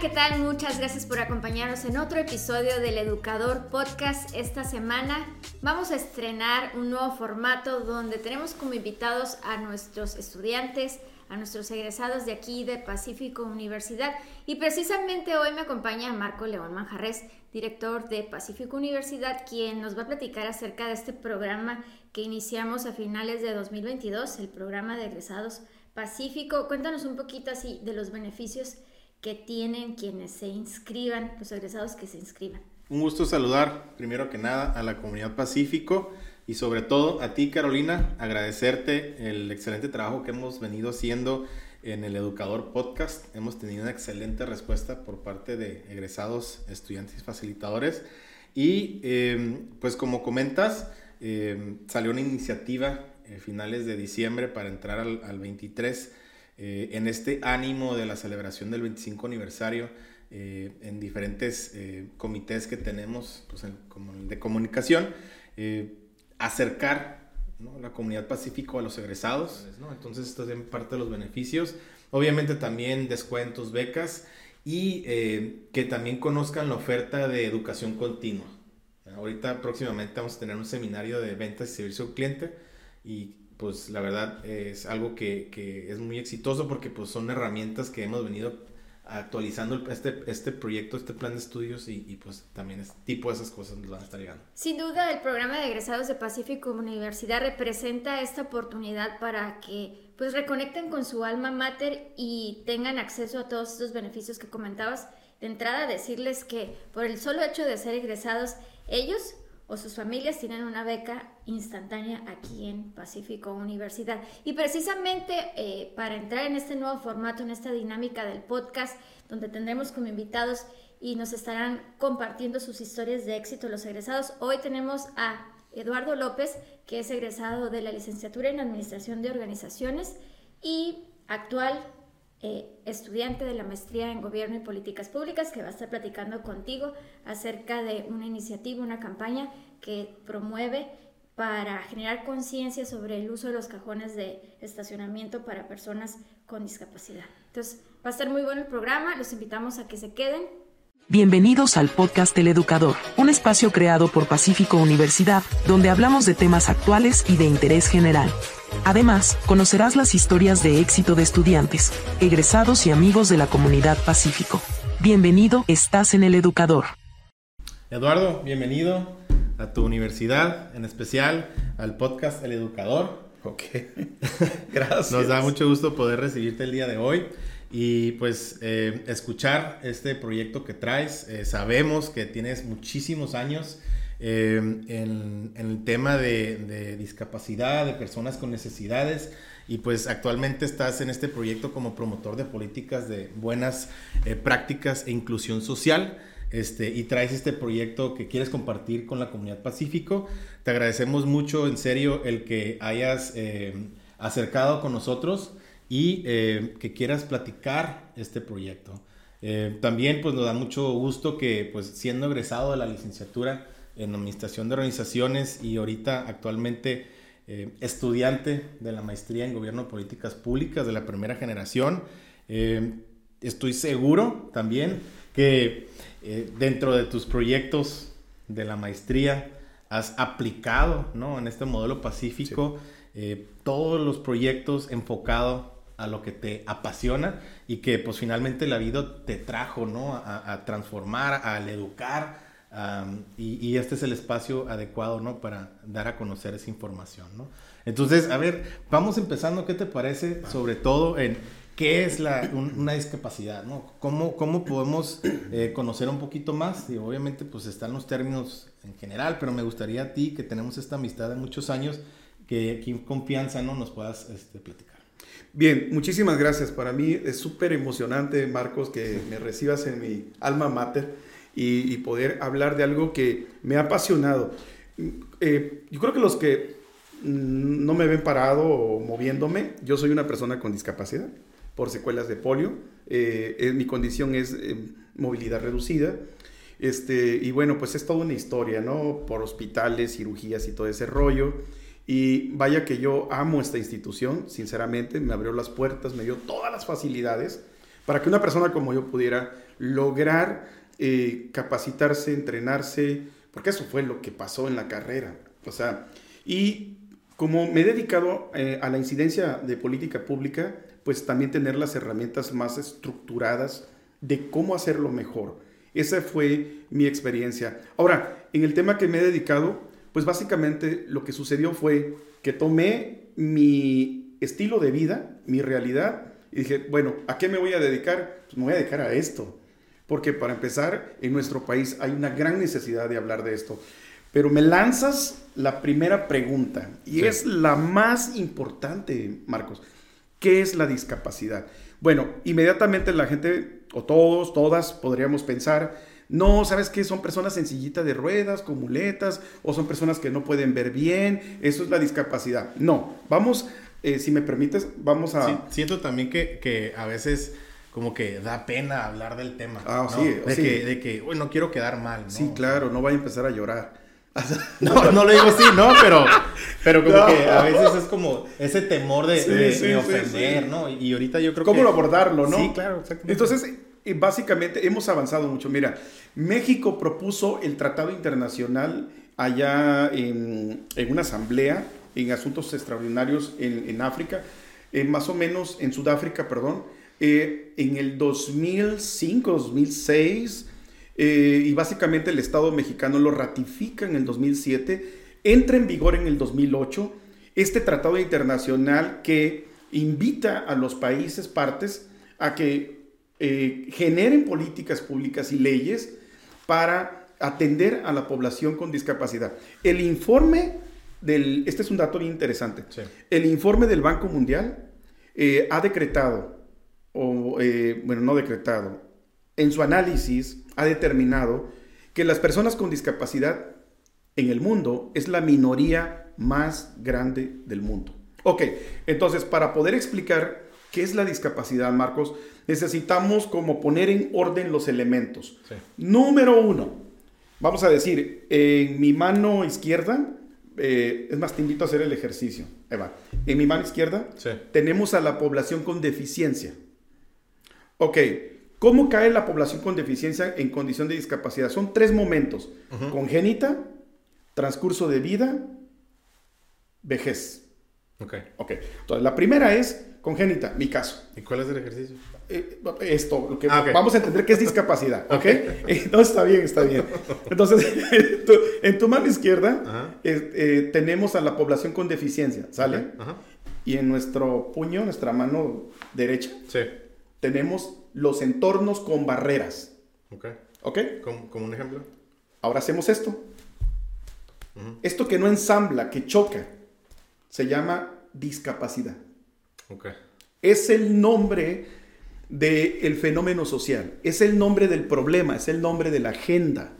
¿qué tal? Muchas gracias por acompañarnos en otro episodio del Educador Podcast. Esta semana vamos a estrenar un nuevo formato donde tenemos como invitados a nuestros estudiantes, a nuestros egresados de aquí de Pacífico Universidad. Y precisamente hoy me acompaña Marco León Manjarres, director de Pacífico Universidad, quien nos va a platicar acerca de este programa que iniciamos a finales de 2022, el programa de egresados Pacífico. Cuéntanos un poquito así de los beneficios que tienen quienes se inscriban, los egresados que se inscriban. Un gusto saludar primero que nada a la comunidad Pacífico y sobre todo a ti Carolina, agradecerte el excelente trabajo que hemos venido haciendo en el Educador Podcast. Hemos tenido una excelente respuesta por parte de egresados, estudiantes y facilitadores. Y em, pues como comentas, em, salió una iniciativa a finales de diciembre para entrar al, al 23 eh, en este ánimo de la celebración del 25 aniversario eh, en diferentes eh, comités que tenemos pues, de comunicación, acercar la comunidad Pacífico a los egresados, entonces esto es parte de los beneficios, obviamente también descuentos, becas y que también conozcan la oferta de educación continua. Ahorita próximamente vamos a tener un seminario de ventas y servicio al cliente y pues la verdad es algo que, que, es muy exitoso porque pues son herramientas que hemos venido actualizando este, este proyecto, este plan de estudios y, y pues también es tipo de esas cosas nos van a estar llegando. Sin duda el programa de egresados de Pacífico Universidad representa esta oportunidad para que pues reconecten con su alma mater y tengan acceso a todos estos beneficios que comentabas. De entrada decirles que por el solo hecho de ser egresados, ellos o sus familias tienen una beca instantánea aquí en Pacífico Universidad. Y precisamente eh, para entrar en este nuevo formato, en esta dinámica del podcast, donde tendremos como invitados y nos estarán compartiendo sus historias de éxito los egresados, hoy tenemos a Eduardo López, que es egresado de la licenciatura en Administración de Organizaciones y actual eh, estudiante de la maestría en Gobierno y Políticas Públicas, que va a estar platicando contigo acerca de una iniciativa, una campaña que promueve para generar conciencia sobre el uso de los cajones de estacionamiento para personas con discapacidad. Entonces, va a estar muy bueno el programa, los invitamos a que se queden. Bienvenidos al podcast El Educador, un espacio creado por Pacífico Universidad, donde hablamos de temas actuales y de interés general. Además, conocerás las historias de éxito de estudiantes, egresados y amigos de la comunidad Pacífico. Bienvenido, estás en el Educador. Eduardo, bienvenido a tu universidad, en especial al podcast El Educador. Ok, gracias. Nos da mucho gusto poder recibirte el día de hoy y pues eh, escuchar este proyecto que traes. Eh, sabemos que tienes muchísimos años en, em, el tema de, discapacidad, de personas con necesidades. Y pues actualmente estás en este proyecto como promotor de políticas de buenas eh, prácticas e inclusión social. Este, y traes este proyecto que quieres compartir con la comunidad Pacífico. Te agradecemos mucho, en serio, el que hayas em, acercado con nosotros y em, que quieras platicar este proyecto. también pues nos da mucho gusto que pues siendo egresado de la licenciatura en administración de organizaciones y ahorita actualmente eh, estudiante de la maestría en gobierno de políticas públicas de la primera generación. Eh, estoy seguro también que eh, dentro de tus proyectos de la maestría has aplicado ¿no? en este modelo pacífico todos los proyectos enfocados a lo que te apasiona y que pues finalmente la vida te trajo ¿no? a, a transformar, al educar, y, este es el espacio adecuado, ¿no? Para dar a conocer esa información, ¿no? Entonces, a ver, vamos empezando, ¿qué te parece? Sobre todo en qué es la, una discapacidad, ¿no? ¿Cómo, cómo podemos eh, conocer un poquito más? Y obviamente, pues están los términos en general, pero me gustaría a ti, que tenemos esta amistad de muchos años, que, con confianza, ¿no? Nos puedas este, platicar. Bien, muchísimas gracias. Para mí es súper emocionante, Marcos, que me recibas en mi alma mater y, poder hablar de algo que me ha apasionado. Eh, yo creo que los que no me ven parado o moviéndome, yo soy una persona con discapacidad por secuelas de polio. Eh, mi condición es eh, movilidad reducida. Este, y bueno, pues es toda una historia, ¿no? Por hospitales, cirugías y todo ese rollo. Y vaya que yo amo esta institución, sinceramente, me abrió las puertas, me dio todas las facilidades para que una persona como yo pudiera lograr eh, capacitarse, entrenarse, porque eso fue lo que pasó en la carrera. O sea, y como me he dedicado eh, a la incidencia de política pública, pues también tener las herramientas más estructuradas de cómo hacerlo mejor. Esa fue mi experiencia. Ahora, en el tema que me he dedicado, pues básicamente lo que sucedió fue que tomé mi estilo de vida, mi realidad, y dije, bueno, ¿a qué me voy a dedicar? Pues me voy a dedicar a esto. Porque para empezar, en nuestro país hay una gran necesidad de hablar de esto. Pero me lanzas la primera pregunta y es la más importante, Marcos. ¿Qué es la discapacidad? Bueno, inmediatamente la gente, o todos, todas, podríamos pensar, no, ¿sabes qué? Son personas sencillitas de ruedas, con muletas, o son personas que no pueden ver bien, eso es la discapacidad. No, vamos, eh, si me permites, vamos a... siento también que, que a veces como que da pena hablar del tema. Ah, sí, de, Que, de que, no quiero quedar mal. ¿no? Sí, claro, no vaya a empezar a llorar. No, no lo digo así, ¿no? Pero, pero como que a veces es como ese temor de, ofender, ¿no? Y ahorita yo creo que... ¿Cómo abordarlo, no? Sí, claro, exactamente. Entonces, básicamente hemos avanzado mucho. Mira, México propuso el Tratado Internacional allá en, una asamblea en asuntos extraordinarios en, África, más o menos en Sudáfrica, perdón, eh, en el 2005, 2006 eh, y básicamente el Estado mexicano lo ratifica en el 2007, entra en vigor en el 2008 este tratado internacional que invita a los países partes a que eh, generen políticas públicas y leyes para atender a la población con discapacidad. El informe del, este es un dato bien interesante, el informe del Banco Mundial eh, ha decretado, o bueno, no decretado, en su análisis ha determinado que las personas con discapacidad en el mundo es la minoría más grande del mundo. Ok, entonces para poder explicar qué es la discapacidad, Marcos, necesitamos como poner en orden los elementos. Número uno, vamos a decir, en mi mano izquierda, eh, es más, te invito a hacer el ejercicio. Eva, en mi mano izquierda tenemos a la población con deficiencia. Ok, ¿Cómo cae la población con deficiencia en condición de discapacidad? Son tres momentos. Congénita, transcurso de vida, vejez. Ok. Ok. Entonces, la primera es congénita, mi caso. ¿Y cuál es el ejercicio? Eh, esto, lo que ah, vamos a entender que es discapacidad, ¿ok? No, está bien, está bien. Entonces, en tu mano izquierda eh, tenemos a la población con deficiencia, ¿sale? Y en nuestro puño, nuestra mano derecha, sí. Tenemos los entornos con barreras. Ok. ¿Ok? ¿Como, un ejemplo? Ahora hacemos esto. Esto que no ensambla, que choca, se llama discapacidad. Ok. Es el nombre del fenómeno social, es el nombre del problema, es el nombre de la agenda.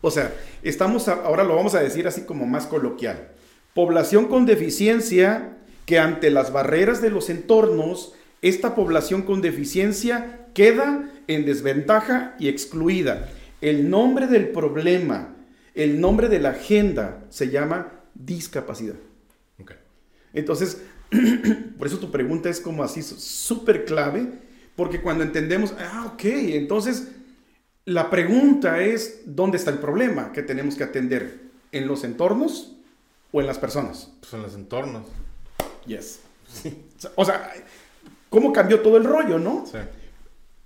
O sea, estamos, ahora lo vamos a decir así como más coloquial. Población con deficiencia que ante las barreras de los entornos esta población con deficiencia queda en desventaja y excluida. El nombre del problema, el nombre de la agenda se llama discapacidad. Entonces, por eso tu pregunta es como así súper clave, porque cuando entendemos, ah, ok, entonces la pregunta es, ¿dónde está el problema que tenemos que atender? ¿En los entornos o en las personas? Pues en los entornos. Yes. O sea, cómo cambió todo el rollo, ¿no? Sí.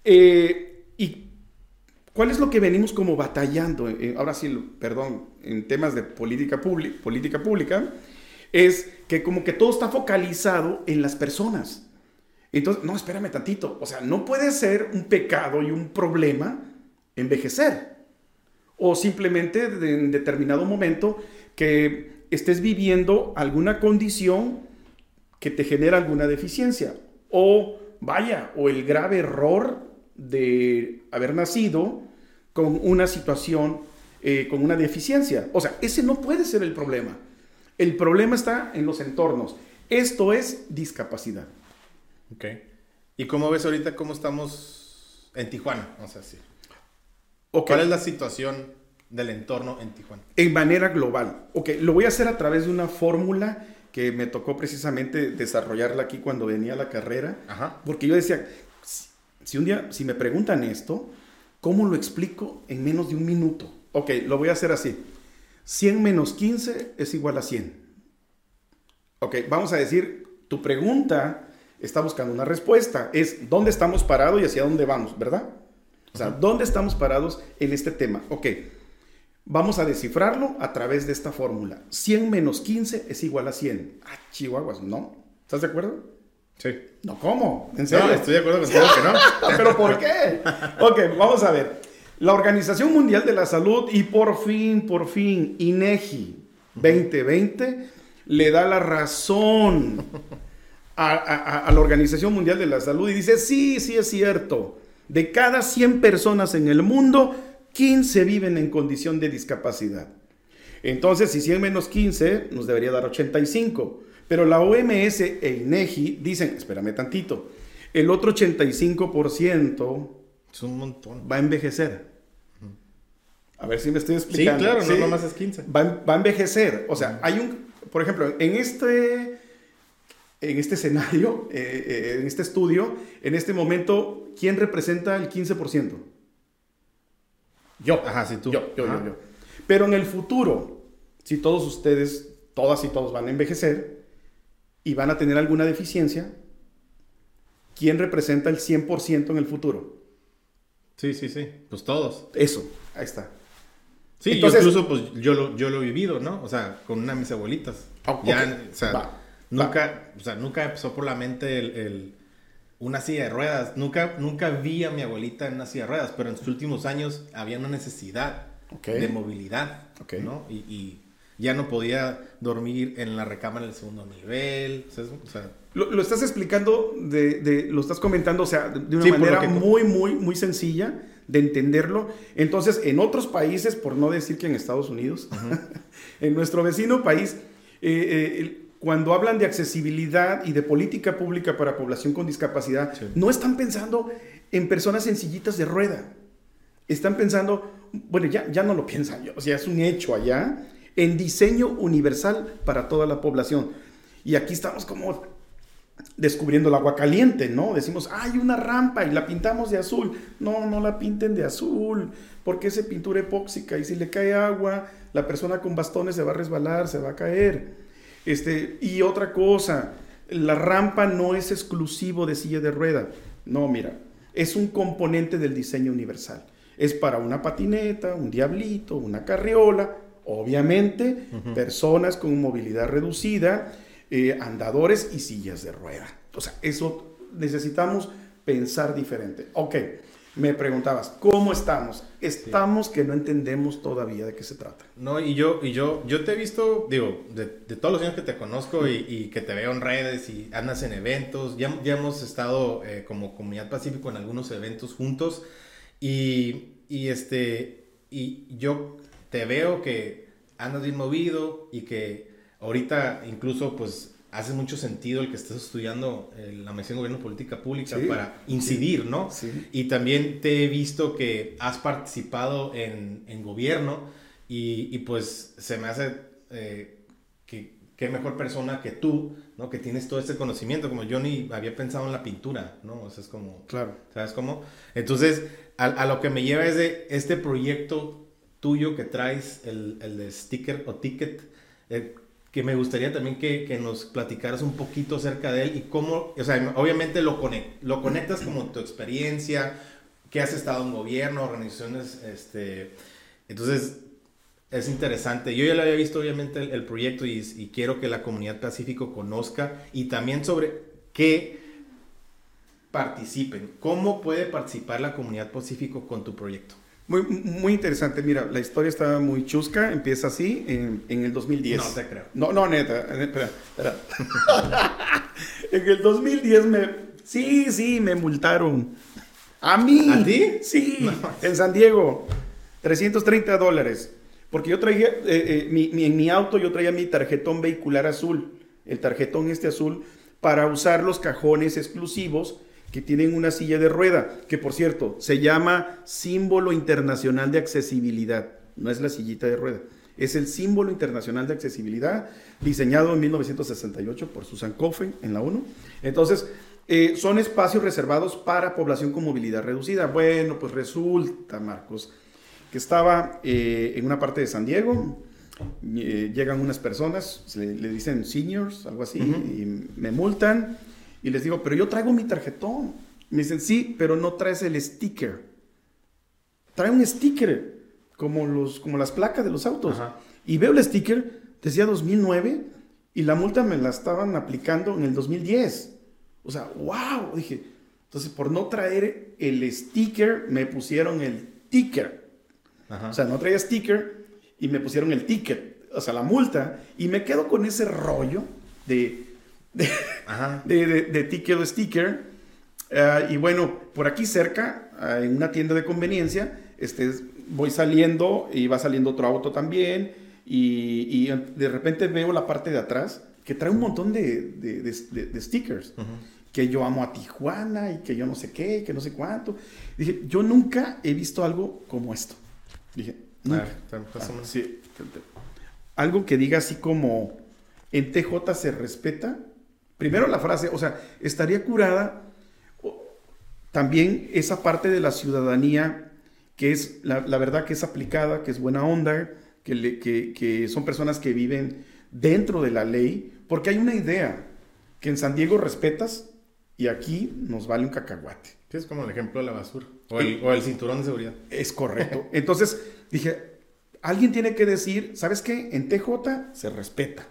Eh, ¿Y cuál es lo que venimos como batallando? Eh, ahora sí, perdón, en temas de política, política pública, es que como que todo está focalizado en las personas. Entonces, no, espérame tantito. O sea, no puede ser un pecado y un problema envejecer. O simplemente en determinado momento que estés viviendo alguna condición que te genera alguna deficiencia o vaya, o el grave error de haber nacido con una situación, eh, con una deficiencia. O sea, ese no puede ser el problema. El problema está en los entornos. Esto es discapacidad. Ok. ¿Y cómo ves ahorita cómo estamos en Tijuana? O sea, sí. ¿Cuál es la situación del entorno en Tijuana? En manera global. Ok, lo voy a hacer a través de una fórmula que me tocó precisamente desarrollarla aquí cuando venía a la carrera, porque yo decía, si un día, si me preguntan esto, ¿Cómo lo explico en menos de un minuto? Ok, lo voy a hacer así. 100 menos 15 es igual a 100. Ok, vamos a decir, tu pregunta está buscando una respuesta. Es, ¿dónde estamos parados y hacia dónde vamos? ¿Verdad? O sea, ¿dónde estamos parados en este tema? Ok, vamos a descifrarlo a través de esta fórmula. 100 menos 15 es igual a 100. Ah, chihuahuas, ¿no? ¿Estás de acuerdo? Sí. No, ¿cómo? ¿En serio? No, estoy de acuerdo contigo que no. ¿Pero por qué? Ok, vamos a ver. La Organización Mundial de la Salud y por fin, por fin, INEGI 2020 le da la razón a, a- a la Organización Mundial de la Salud y dice, sí, sí es cierto, de cada 100 personas en el mundo, 15 viven en condición de discapacidad. Entonces, si 100 menos 15 nos debería dar 85. Pero la OMS e INEGI dicen, espérame tantito, el otro 85% Es un montón. va a envejecer. A ver si me estoy Sí, explicando. claro, no nomás es 15. Va, a- va a envejecer. O sea, hay un, por ejemplo, en este, en este escenario, eh, eh, en este estudio, en este momento, ¿quién representa el 15%? Yo. Ajá, sí, tú. Yo, yo, Ajá. yo, yo. Pero en el futuro, si todos ustedes, todas y todos van a envejecer y van a tener alguna deficiencia, ¿quién representa el 100% en el futuro? Sí, sí, sí. Pues todos. Eso, ahí está. Sí, Entonces- incluso pues yo lo, yo lo he vivido, ¿no? O sea, con una de mis abuelitas. Ah, Ya, o sea, Va, nunca, o sea, nunca me pasó por la mente el, el- una silla de ruedas. Nunca, nunca vi a mi abuelita en una silla de ruedas, pero en sus últimos años había una necesidad de movilidad. ¿no? Y, y ya no podía dormir en la recámara del segundo nivel. O sea, es- o sea, Lo, lo estás explicando, de, de- lo estás comentando, o sea, de de una Sí, manera que- muy, muy, muy sencilla de entenderlo. Entonces, en otros países, por no decir que en Estados Unidos, en nuestro vecino país, eh, eh, cuando hablan de accesibilidad y de política pública para población con discapacidad, Sí. no están pensando en personas sencillitas de rueda. Están pensando, bueno, ya, ya no lo piensan, o sea, es un hecho allá, en diseño universal para toda la población. Y aquí estamos como descubriendo el agua caliente, ¿no? Decimos, hay una rampa y la pintamos de azul. No, no la pinten de azul, porque es pintura epóxica y si le cae agua, la persona con bastones se va a resbalar, se va a caer. Este, y otra cosa, la rampa no es exclusivo de silla de rueda. No, mira, es un componente del diseño universal. Es para una patineta, un diablito, una carriola, obviamente, personas con movilidad reducida, eh, andadores y sillas de rueda. O sea, eso necesitamos pensar diferente. Ok, me preguntabas, ¿cómo estamos? Estamos que no entendemos todavía de qué se trata. No, y yo, y yo, yo te he visto, digo, de, todos los años que te conozco y, y que te veo en redes y andas en eventos, ya, ya hemos estado eh, como Comunidad Pacífico en algunos eventos juntos y, y este, y yo te veo que andas bien movido y que ahorita incluso pues hace mucho sentido el que estés estudiando eh, la mención de gobierno política pública Sí, para incidir, ¿no? Sí. Y también te he visto que has participado en, en gobierno y, y, pues se me hace eh, que qué mejor persona que tú, ¿no? Que tienes todo este conocimiento, como yo ni había pensado en la pintura, ¿no? O sea, es como, Claro. ¿sabes cómo? Entonces, a, a lo que me lleva es de este proyecto tuyo que traes, el, el de sticker o ticket, eh, que me gustaría también que, que, nos platicaras un poquito acerca de él y cómo, o sea, obviamente lo, lo conectas como tu experiencia, que has estado en gobierno, organizaciones, este, entonces es interesante. Yo ya lo había visto obviamente el, el proyecto y, y, quiero que la comunidad Pacífico conozca y también sobre qué participen, cómo puede participar la comunidad Pacífico con tu proyecto. Muy, muy interesante. Mira, la historia está muy chusca. Empieza así en, en el 2010. No te creo. No, no, neta. Espera, espera. en el 2010 me... Sí, sí, me multaron. ¿A mí? ¿A ti? Sí, No. en San Diego. 330 dólares. Porque yo traía, eh, eh, mi, mi, en mi auto yo traía mi tarjetón vehicular azul. El tarjetón este azul para usar los cajones exclusivos que tienen una silla de rueda, que por cierto se llama símbolo internacional de accesibilidad, no es la sillita de rueda, es el símbolo internacional de accesibilidad diseñado en 1968 por Susan Coffen en la ONU. Entonces, eh, son espacios reservados para población con movilidad reducida. Bueno, pues resulta, Marcos, que estaba eh, en una parte de San Diego, eh, llegan unas personas, le, le dicen seniors, algo así, y me multan, y les digo, pero yo traigo mi tarjetón. Me dicen, sí, pero no traes el sticker. Trae un sticker, como, los, como las placas de los autos. Ajá. Y veo el sticker, decía 2009, y la multa me la estaban aplicando en el 2010. O sea, wow, dije. Entonces, por no traer el sticker, me pusieron el ticker. Ajá. O sea, no traía sticker y me pusieron el ticket, o sea, la multa. Y me quedo con ese rollo de, de, Ajá. de, de- de ticket o sticker. Ah, y bueno, por aquí cerca, ah, en una tienda de conveniencia, este, voy saliendo y va saliendo otro auto también. Y, y de repente veo la parte de atrás que trae un montón de, de- de- de- de stickers. Que yo amo a Tijuana y que yo no sé qué, y que no sé cuánto. Dije, yo nunca he visto algo como esto. Dije, nunca. pásamelo. Sí. Algo que diga así como en TJ se respeta. Primero la frase, o sea, estaría curada también esa parte de la ciudadanía que es, la, la verdad que es aplicada, que es buena onda, que, le- que- que son personas que viven dentro de la ley, porque hay una idea, que en San Diego respetas y aquí nos vale un cacahuate. Sí, es como el ejemplo de la basura. O el, o el cinturón de seguridad. Es correcto. Entonces dije, alguien tiene que decir, ¿sabes qué? En TJ se respeta.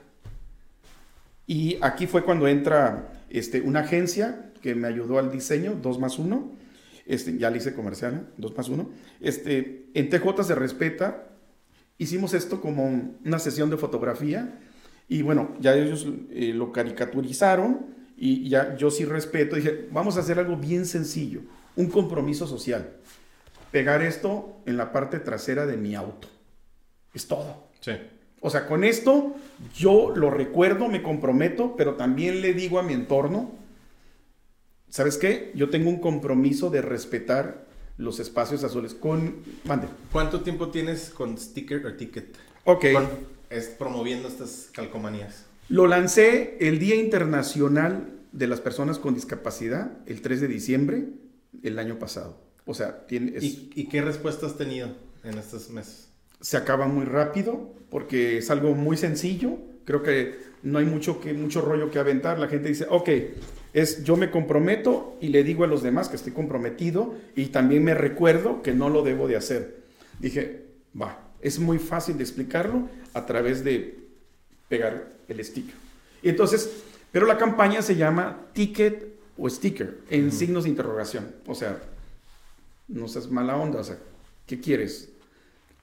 Y aquí fue cuando entra este, una agencia que me ayudó al diseño, 2 más 1. Este, ya le hice comercial, 2 más 1. Este, en TJ se respeta. Hicimos esto como una sesión de fotografía. Y bueno, ya ellos eh, lo caricaturizaron. Y ya yo sí respeto. Dije, vamos a hacer algo bien sencillo. Un compromiso social pegar esto en la parte trasera de mi auto. Es todo. Sí. O sea, con esto yo lo recuerdo, me comprometo, pero también le digo a mi entorno, ¿sabes qué? Yo tengo un compromiso de respetar los espacios azules. Con... Mande. ¿Cuánto tiempo tienes con sticker o ticket? Ok. Con- es promoviendo estas calcomanías. Lo lancé el Día Internacional de las Personas con Discapacidad, el 3 de diciembre el año pasado. O sea, tiene, es- ¿Y, y qué respuesta has tenido en estos meses? Se acaba muy rápido porque es algo muy sencillo. Creo que no hay mucho, que, mucho rollo que aventar. La gente dice, ok, es yo me comprometo y le digo a los demás que estoy comprometido y también me recuerdo que no lo debo de hacer. Dije, va, es muy fácil de explicarlo a través de pegar el sticker. Y entonces, pero la campaña se llama ticket o sticker en signos de interrogación. O sea, no seas mala onda, o sea, ¿qué quieres?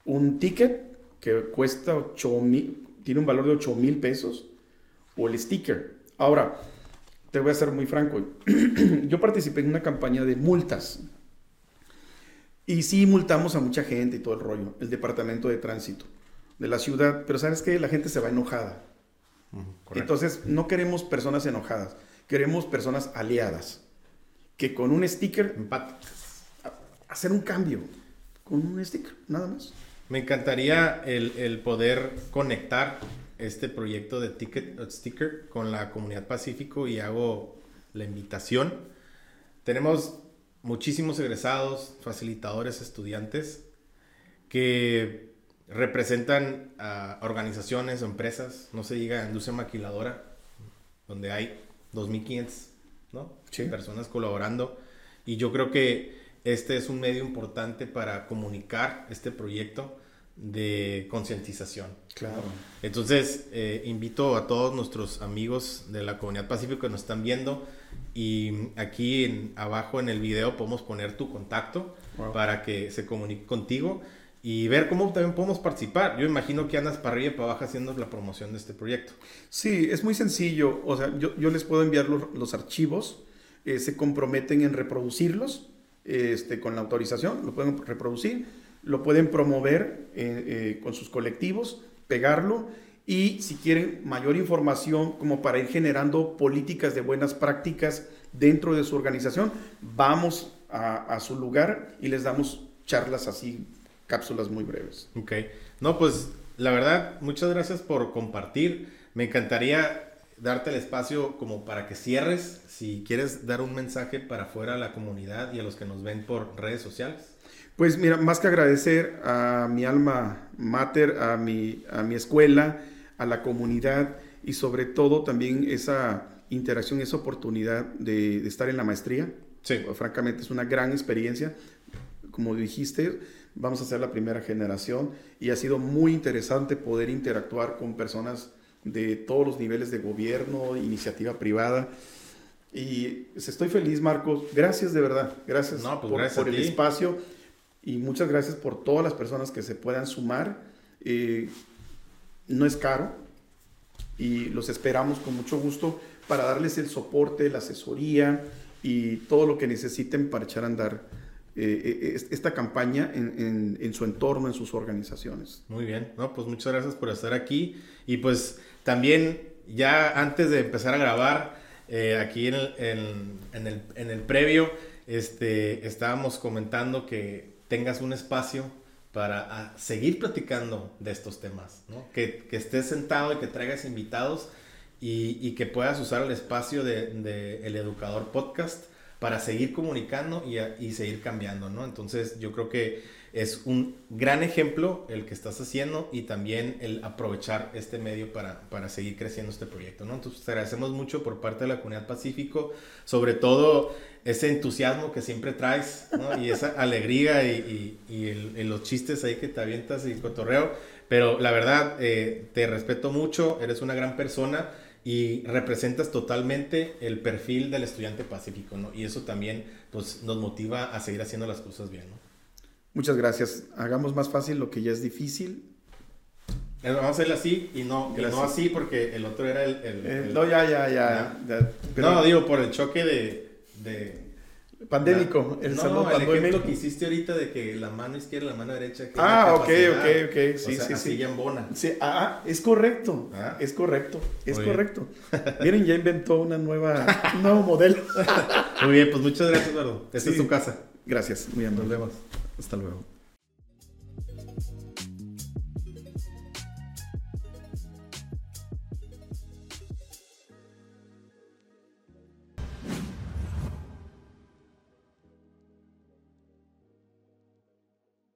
Un ticket que cuesta 8 mil, tiene un valor de 8 mil pesos, o el sticker. Ahora, te voy a ser muy franco. Yo participé en una campaña de multas. Y sí multamos a mucha gente y todo el rollo, el departamento de tránsito de la ciudad, pero sabes que la gente se va enojada. Entonces, no queremos personas enojadas, queremos personas aliadas, que con un sticker Empáticas. hacer un cambio, con un sticker, nada más. Me encantaría el, el poder conectar este proyecto de Ticket o Sticker con la comunidad Pacífico y hago la invitación. Tenemos muchísimos egresados, facilitadores, estudiantes que representan a organizaciones empresas, no se diga industria maquiladora, donde hay 2.500 ¿no? Sí. personas colaborando. Y yo creo que este es un medio importante para comunicar este proyecto de concientización. Claro. Entonces, eh, invito a todos nuestros amigos de la comunidad Pacífico que nos están viendo y aquí en- abajo en el video podemos poner tu contacto Wow. para que se comunique contigo y ver cómo también podemos participar. Yo imagino que andas para arriba y para abajo haciendo la promoción de este proyecto. Sí, es muy sencillo. O sea, yo, yo les puedo enviar los, los archivos, eh, se comprometen en reproducirlos este, con la autorización, lo pueden reproducir, lo pueden promover eh, eh, con sus colectivos, pegarlo y si quieren mayor información como para ir generando políticas de buenas prácticas dentro de su organización, vamos a, a su lugar y les damos charlas así, cápsulas muy breves. Ok. No, pues la verdad, muchas gracias por compartir. Me encantaría darte el espacio como para que cierres, si quieres dar un mensaje para afuera a la comunidad y a los que nos ven por redes sociales. Pues mira, más que agradecer a mi alma mater, a mi, a mi escuela, a la comunidad y sobre todo también esa interacción, esa oportunidad de, de estar en la maestría. Sí. Francamente es una gran experiencia. Como dijiste, vamos a ser la primera generación y ha sido muy interesante poder interactuar con personas de todos los niveles de gobierno, iniciativa privada. Y pues, estoy feliz, Marcos. Gracias de verdad. Gracias, No, pues por, gracias por a el espacio y muchas gracias por todas las personas que se puedan sumar. Eh, no es caro y los esperamos con mucho gusto para darles el soporte, la asesoría y todo lo que necesiten para echar a andar eh, eh, es- esta campaña en, en- en su entorno, en sus organizaciones. Muy bien, no, pues muchas gracias por estar aquí. Y pues también, ya antes de empezar a grabar, eh, aquí en el, en el- en el previo, este, estábamos comentando que tengas un espacio para ah, seguir platicando de estos temas, ¿no? Que, que estés sentado y que traigas invitados y, y que puedas usar el espacio de, de El Educador Podcast para seguir comunicando y, seguir cambiando, ¿no? Entonces yo creo que es un gran ejemplo el que estás haciendo y también el aprovechar este medio para, seguir creciendo este proyecto, ¿no? Entonces te agradecemos mucho por parte de la comunidad Pacífico, sobre todo ese entusiasmo que siempre traes. Y esa alegría y, y los chistes ahí que te avientas y cotorreo, pero la verdad eh, te respeto mucho, eres una gran persona y representas totalmente el perfil del estudiante pacífico, ¿no? Y eso también pues, nos motiva a seguir haciendo las cosas bien, ¿no? Muchas gracias. Hagamos más fácil lo que ya es difícil. Eh, Vamos a hacerlo así y no, y no así porque el otro era el... el- Eh, el- no, ya, ya, ya. ya. Pero no, digo, por el choque de... de pandémico. El no, salón el ejemplo pandémico. que hiciste ahorita de que la mano izquierda y la mano derecha... que Ah, ok, ok, ok. Sí, O sea, sí, así sí. ya embona. Sí, ah, es correcto. Ah. Es correcto. Es Muy bien. correcto. Miren, ya inventó una nueva, un nuevo modelo. Muy bien, pues muchas gracias, Eduardo. Esta Sí. es tu casa. Gracias. Muy amable. Nos vemos. Hasta luego.